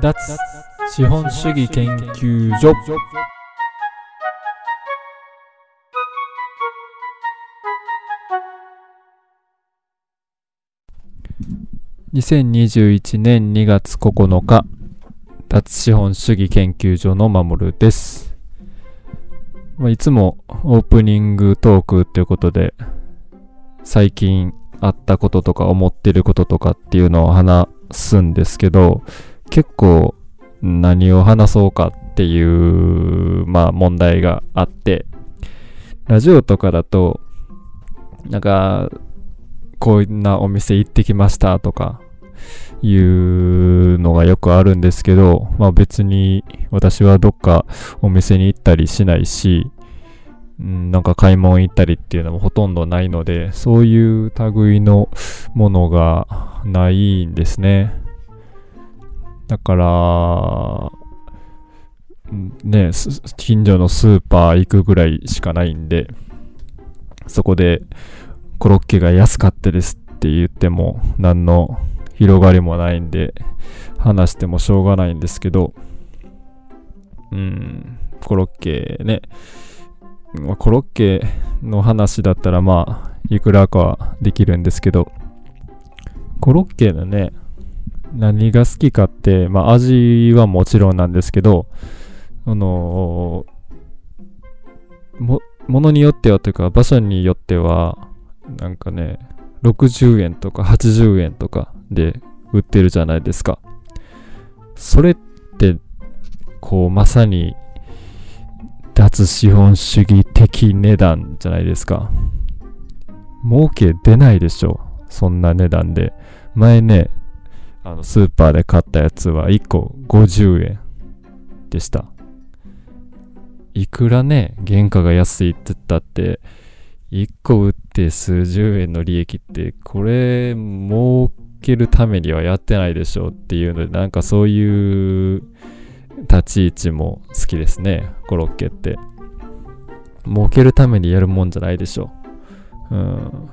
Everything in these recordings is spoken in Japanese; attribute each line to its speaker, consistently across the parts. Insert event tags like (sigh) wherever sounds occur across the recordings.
Speaker 1: 脱資本主義研究所。2021年2月9日脱資本主義研究所の守です、まあ、いつもオープニングトークということで最近あったこととか思ってることとかっていうのを話すんですけど結構何を話そうかっていうまあ問題があってラジオとかだとなんかこんなお店行ってきましたとかいうのがよくあるんですけど、まあ別に私はどっかお店に行ったりしないし、うん、なんか買い物行ったりっていうのもほとんどないので、そういう類のものがないんですね。だから、ね、近所のスーパー行くぐらいしかないんで、そこでコロッケが安かったですって言っても何の広がりもないんで話してもしょうがないんですけどうんコロッケね、コロッケの話だったらまあいくらかはできるんですけどコロッケのね何が好きかってまあ味はもちろんなんですけどあのもものによってはというか場所によってはなんかね60円とか80円とかで売ってるじゃないですか。それってこうまさに脱資本主義的値段じゃないですか。儲け出ないでしょそんな値段で。前ねあのスーパーで買ったやつは1個50円でした。いくらね原価が安いって言ったって1個売って数十円の利益ってこれ儲けるためにはやってないでしょうっていうのでなんかそういう立ち位置も好きですねコロッケって。儲けるためにやるもんじゃないでしょう。うん。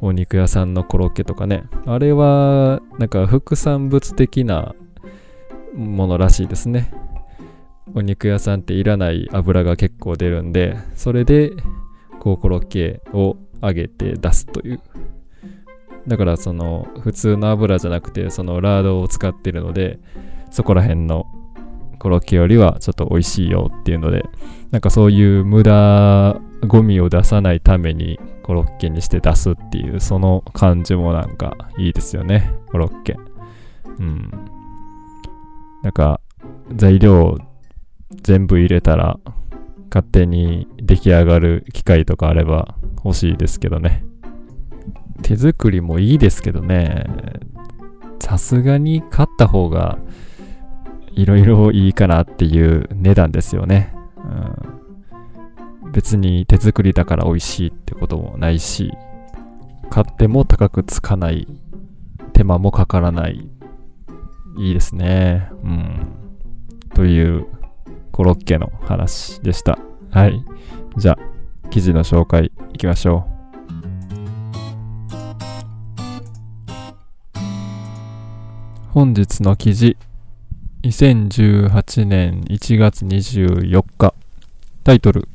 Speaker 1: お肉屋さんのコロッケとかね。あれはなんか副産物的なものらしいですね。お肉屋さんっていらない油が結構出るんでそれでこうコロッケを揚げて出すという。だからその普通の油じゃなくてそのラードを使ってるのでそこら辺のコロッケよりはちょっと美味しいよっていうのでなんかそういう無駄ゴミを出さないためにコロッケにして出すっていうその感じもなんかいいですよね。コロッケ。うん。なんか材料全部入れたら勝手に出来上がる機械とかあれば欲しいですけどね。手作りもいいですけどね。さすがに買った方がいろいろいいかなっていう値段ですよね、うん、別に手作りだから美味しいってこともないし買っても高くつかない手間もかからないいいですねうんというコロッケの話でした。はい。じゃあ、記事の紹介いきましょう。本日の記事、2018年1月24日、タイトル、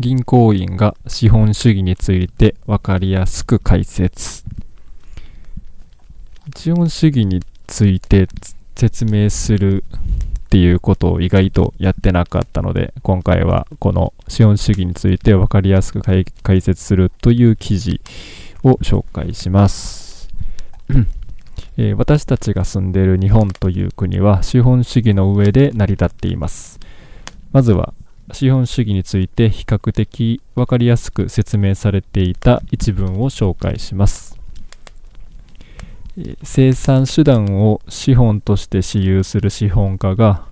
Speaker 1: 銀行員が資本主義について分かりやすく解説。資本主義について説明するっていうことを意外とやってなかったので今回はこの資本主義について分かりやすく解説するという記事を紹介します、(coughs) えー私たちが住んでいる日本という国は資本主義の上で成り立っていますまずは資本主義について比較的分かりやすく説明されていた一文を紹介します。生産手段を資本として私有する資本家が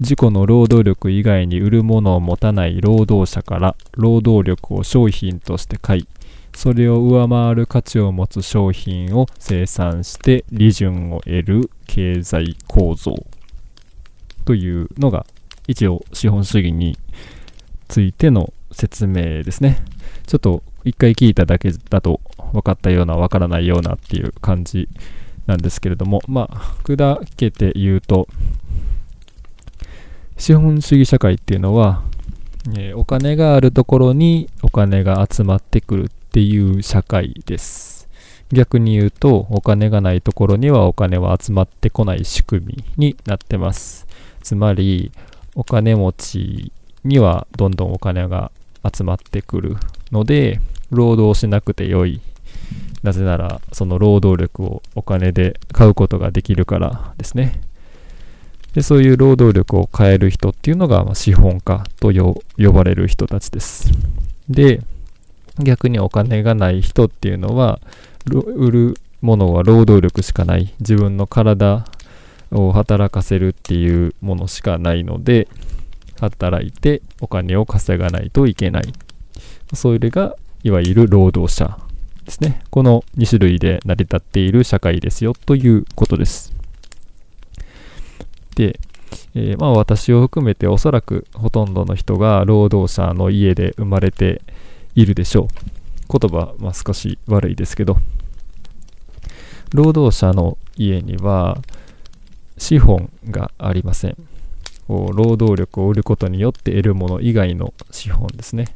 Speaker 1: 自己の労働力以外に売るものを持たない労働者から労働力を商品として買いそれを上回る価値を持つ商品を生産して利潤を得る経済構造というのが一応資本主義についての説明ですねちょっと一回聞いただけだと分かったような分からないようなっていう感じなんですけれども、まあ、砕けて言うと、資本主義社会っていうのは、えー、お金があるところにお金が集まってくるっていう社会です。逆に言うと、お金がないところにはお金は集まってこない仕組みになってます。つまり、お金持ちにはどんどんお金が集まってくるので、労働しなくてよい。なぜなら、その労働力をお金で買うことができるからですね。でそういう労働力を変える人っていうのが、ま、資本家と呼ばれる人たちです。で、逆にお金がない人っていうのは、売るものは労働力しかない。自分の体を働かせるっていうものしかないので、働いてお金を稼がないといけない。それが、いわゆる労働者ですね。この2種類で成り立っている社会ですよということです。で、えー、まあ私を含めておそらくほとんどの人が労働者の家で生まれているでしょう。言葉は少し悪いですけど、労働者の家には資本がありません。労働力を売ることによって得るもの以外の資本ですね。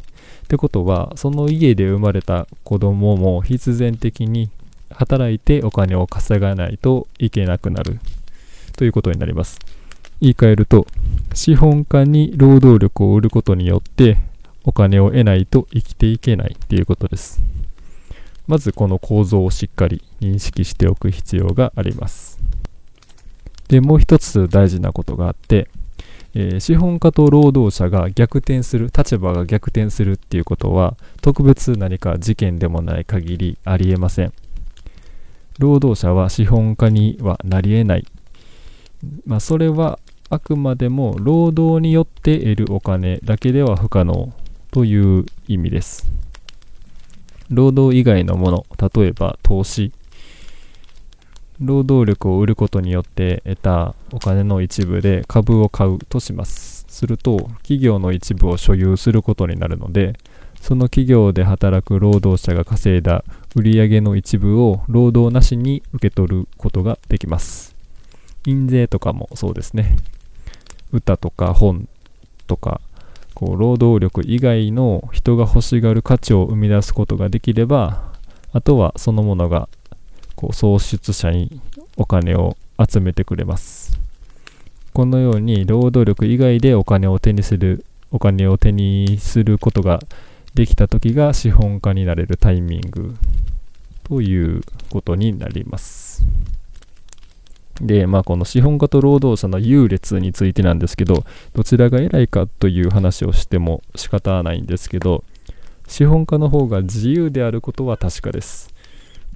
Speaker 1: ってことは、その家で生まれた子供も必然的に働いてお金を稼がないといけなくなるということになります。言い換えると、資本家に労働力を売ることによってお金を得ないと生きていけないということです。まずこの構造をしっかり認識しておく必要があります。で、もう一つ大事なことがあって、えー、資本家と労働者が逆転する、立場が逆転するっていうことは、特別何か事件でもない限りありえません。労働者は資本家にはなり得ないまあ、それはあくまでも労働によって得るお金だけでは不可能という意味です。労働以外のもの、例えば投資。労働力を売ることによって得たお金の一部で株を買うとします。すると、企業の一部を所有することになるので、その企業で働く労働者が稼いだ売上の一部を労働なしに受け取ることができます。印税とかもそうですね。歌とか本とか、こう労働力以外の人が欲しがる価値を生み出すことができれば、あとはそのものがこう創出者にお金を集めてくれます。このように労働力以外でお金を手にする、お金を手にすることができた時が資本家になれるタイミングということになります。で、まあ、この資本家と労働者の優劣についてなんですけど、どちらが偉いかという話をしても仕方ないんですけど、資本家の方が自由であることは確かです。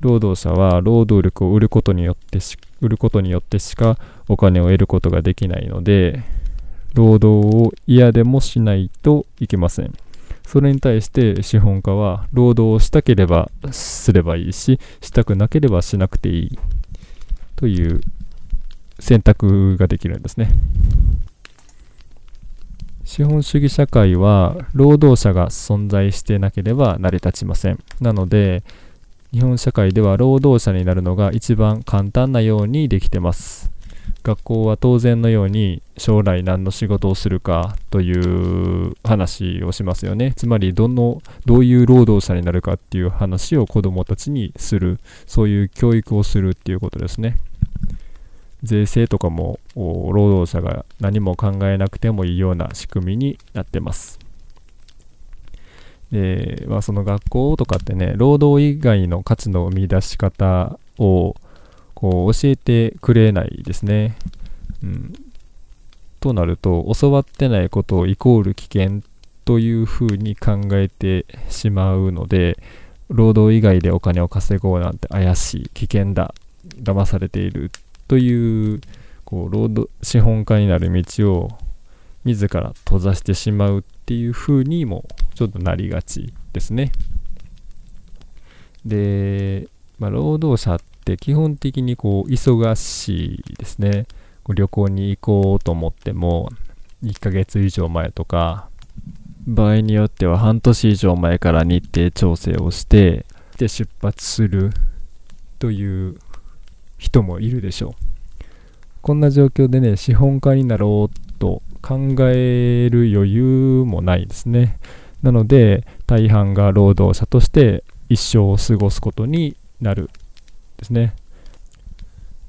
Speaker 1: 労働者は労働力を売ることによってし売ることによってしかお金を得ることができないので、労働を嫌でもしないといけません。それに対して資本家は労働をしたければすればいいし、したくなければしなくていいという選択ができるんですね。資本主義社会は労働者が存在してなければ成り立ちません。なので、日本社会では労働者になるのが一番簡単なようにできてます。学校は当然のように将来何の仕事をするかという話をしますよね。つまりどの、どういう労働者になるかっていう話を子どもたちにする、そういう教育をするっていうことですね。税制とかも労働者が何も考えなくてもいいような仕組みになってます。で、まあ、その学校とかってね、労働以外の価値の生み出し方をこう教えてくれないですね。うん、となると、教わってないことをイコール危険というふうに考えてしまうので、労働以外でお金を稼ごうなんて怪しい、危険だ、騙されているというこう労働資本家になる道を自ら閉ざしてしまうっていう風にもちょっとなりがちですね。で、まあ、労働者って基本的にこう忙しいですね。旅行に行こうと思っても1ヶ月以上前とか場合によっては半年以上前から日程調整をしてで出発するという人もいるでしょうこんな状況でね資本家になろうと考える余裕もないですね。なので大半が労働者として一生を過ごすことになるですね。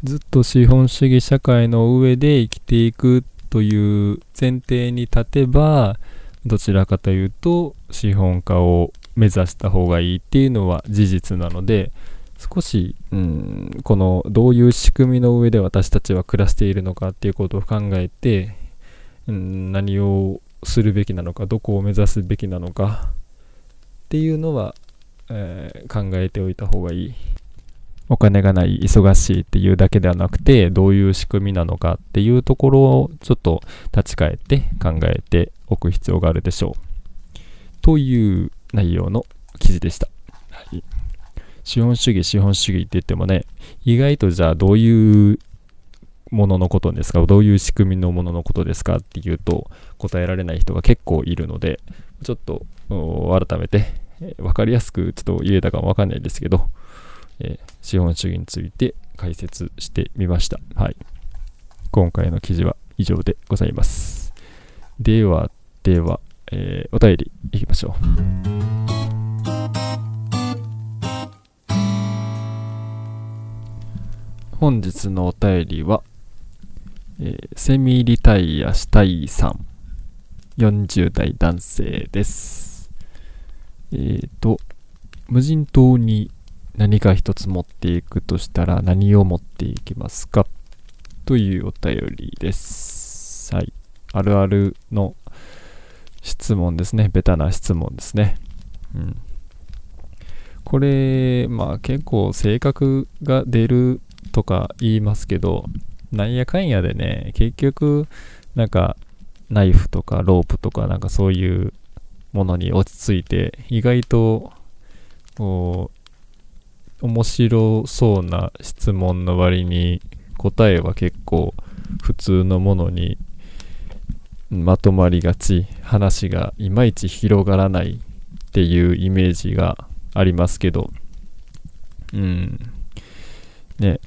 Speaker 1: ずっと資本主義社会の上で生きていくという前提に立てばどちらかというと資本家を目指した方がいいっていうのは事実なので少し、うん、このどういう仕組みの上で私たちは暮らしているのかっていうことを考えて、うん、何をするべきなのかどこを目指すべきなのかっていうのは、えー、考えておいた方がいい。お金がない忙しいっていうだけではなくてどういう仕組みなのかっていうところをちょっと立ち返って考えておく必要があるでしょう。という内容の記事でした、はい、資本主義資本主義って言ってもね意外とじゃあどういうもののことですか？どういう仕組みのもののことですか？っていうと答えられない人が結構いるのでちょっと改めて分かりやすくちょっと言えたかも分かんないですけど、えー、資本主義について解説してみました。はい。今回の記事は以上でございます。では、では、えー、お便りいきましょう。本日のお便りは、え、セミリタイアしたいさん、40代男性です。えっ、ー、と、無人島に何か一つ持っていくとしたら何を持っていきますかというお便りです。はい。あるあるの質問ですね。ベタな質問ですね。うん。これ、まあ結構性格が出るとか言いますけど、なんやかんやでね、結局、なんか、ナイフとかロープとかなんかそういうものに落ち着いて、意外と、こう、面白そうな質問の割に答えは結構普通のものにまとまりがち話がいまいち広がらないっていうイメージがありますけど。うん。ね。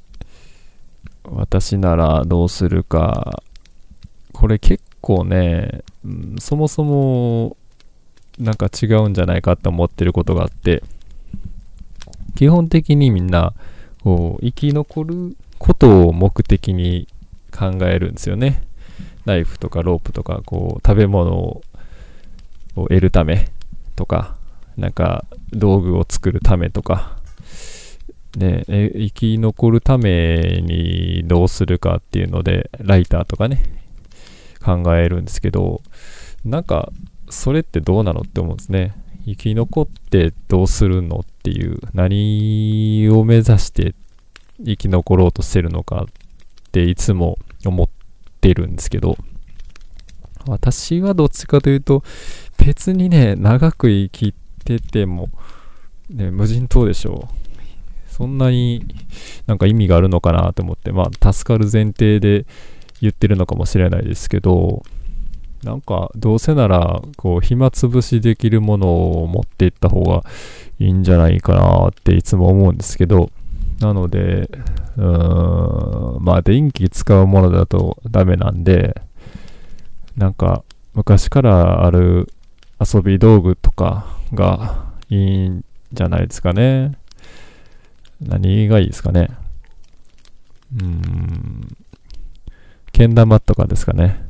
Speaker 1: 私ならどうするか、これ結構ね、うん、そもそもなんか違うんじゃないかって思ってることがあって、基本的にみんな、こう、生き残ることを目的に考えるんですよね。ナイフとかロープとか、こう、食べ物を得るためとか、なんか道具を作るためとか、ね、生き残るためにどうするかっていうので、ライターとかね、考えるんですけど、なんか、それってどうなのって思うんですね。生き残ってどうするのっていう、何を目指して生き残ろうとしてるのかっていつも思ってるんですけど、私はどっちかというと、別にね、長く生きてても、ね、無人島でしょう。そんなになんか意味があるのかなと思って、まあ、助かる前提で言ってるのかもしれないですけど、なんか、どうせなら、こう、暇つぶしできるものを持っていった方がいいんじゃないかなっていつも思うんですけど、なので、うーん、まあ、電気使うものだとダメなんで、なんか、昔からある遊び道具とかがいいんじゃないですかね。何がいいですかね？うーん。けん玉とかですかね。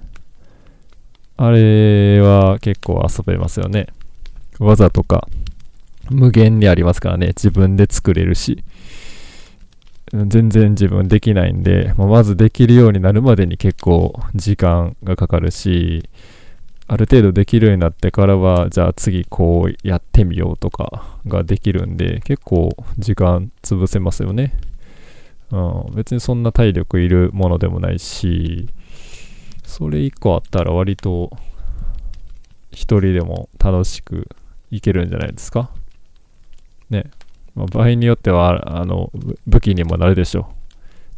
Speaker 1: あれは結構遊べますよね。技とか無限にありますからね。自分で作れるし。全然自分できないんで、まずできるようになるまでに結構時間がかかるし、ある程度できるようになってからは、じゃあ次こうやってみようとかができるんで、結構時間潰せますよね。うん、別にそんな体力いるものでもないし、それ1個あったら割と1人でも楽しくいけるんじゃないですか。ね。まあ、場合によっては、あの、武器にもなるでしょ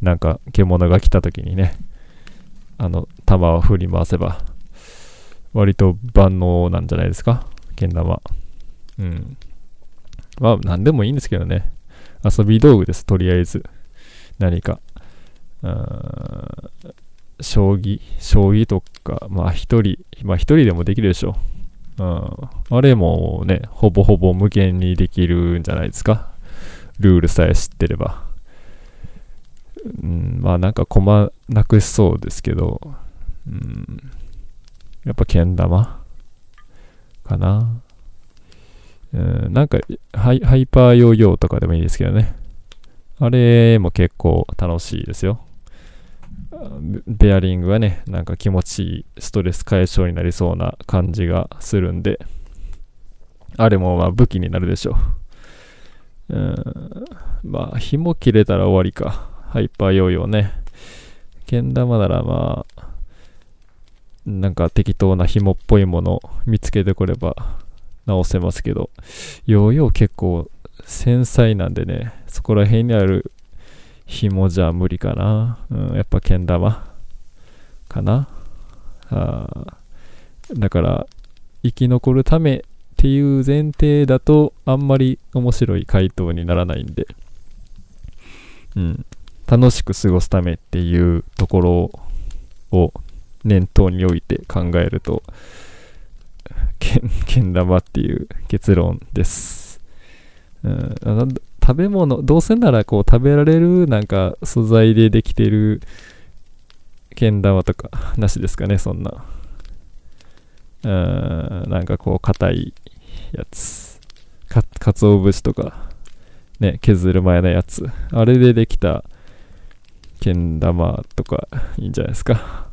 Speaker 1: う。なんか獣が来た時にね、あの、弾を振り回せば割と万能なんじゃないですか？けん玉。うん。まあ、なんでもいいんですけどね。遊び道具です、とりあえず。何か、将棋、将棋とか、まあ一人、まあ一人でもできるでしょ。うん。あれもね、ほぼほぼ無限にできるんじゃないですか？ルールさえ知ってれば。うん、まあなんか駒なくしそうですけど、うん、やっぱけん玉かな。うん、なんかハイハイパーヨーヨーとかでもいいですけどね。あれも結構楽しいですよ。ベアリングはね、なんか気持ちいいストレス解消になりそうな感じがするんで、あれもまあ武器になるでしょう。うん、まあ、紐切れたら終わりか。ハイパーヨーヨーね。けん玉ならまあ、なんか適当な紐っぽいもの見つけてこれば直せますけど、ヨーヨー結構繊細なんでね、そこら辺にある紐じゃ無理かな。うん、やっぱけん玉かな。あだから、生き残るためっていう前提だと、あんまり面白い回答にならないんで、うん、楽しく過ごすためっていうところをに置いて考えると、けん (laughs) けん玉っていう結論です。うん、食べ物、どうせならこう食べられるなんか素材でできてるけん玉とかなしですかね、そんな。うん、なんかこう硬いやつ。か、かつお節とか、ね、削る前のやつ。あれでできたけん玉とかいいんじゃないですか。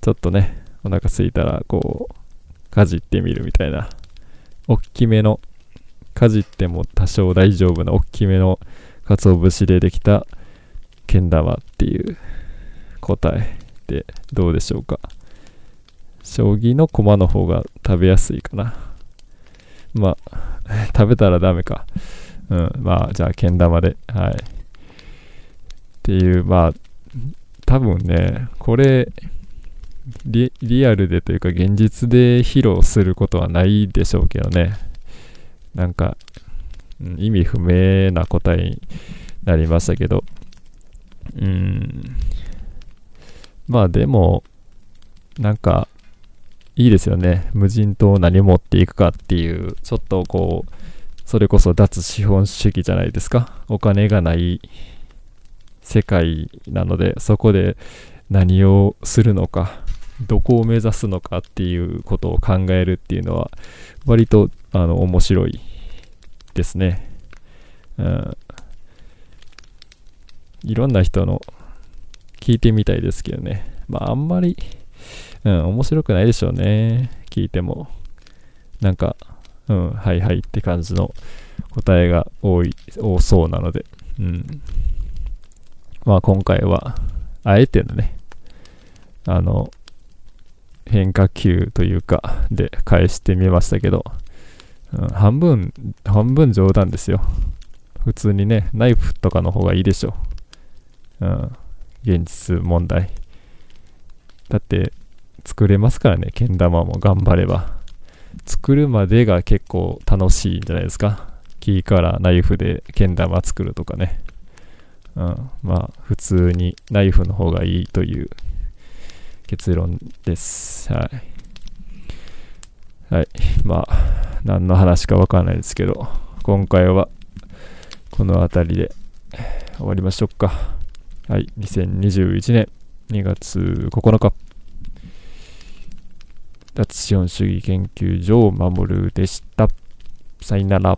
Speaker 1: ちょっとね、お腹すいたらこう、かじってみるみたいな。おっきめのかじっても多少大丈夫な大きめの鰹節でできたけん玉っていう答えでどうでしょうか。将棋の駒の方が食べやすいかな。まあ (laughs) 食べたらダメか。うんまあじゃあけん玉ではい。っていうまあ多分ねこれリアルでというか現実で披露することはないでしょうけどねなんか、意味不明な答えになりましたけど、うん、まあでも、なんか、いいですよね。無人島を何持っていくかっていう、ちょっとこう、それこそ脱資本主義じゃないですか。お金がない世界なので、そこで何をするのか、どこを目指すのかっていうことを考えるっていうのは、割とあの面白いですね。うん。いろんな人の聞いてみたいですけどね。まああんまり、うん、面白くないでしょうね。聞いても。なんか、うん、はいはいって感じの答えが多い、多そうなので。うん。まあ今回は、あえてのね、あの、変化球というか、で返してみましたけど、うん、半分、半分冗談ですよ。普通にね、ナイフとかの方がいいでしょ。うん。現実問題。だって、作れますからね、けん玉も頑張れば。作るまでが結構楽しいんじゃないですか。木からナイフでけん玉作るとかね。うん。まあ、普通にナイフの方がいいという結論です。はい。はい。まあ、何の話かわからないですけど、今回はこの辺りで終わりましょうか。はい、2021年2月9日。脱資本主義研究所を守るでした。さよなら。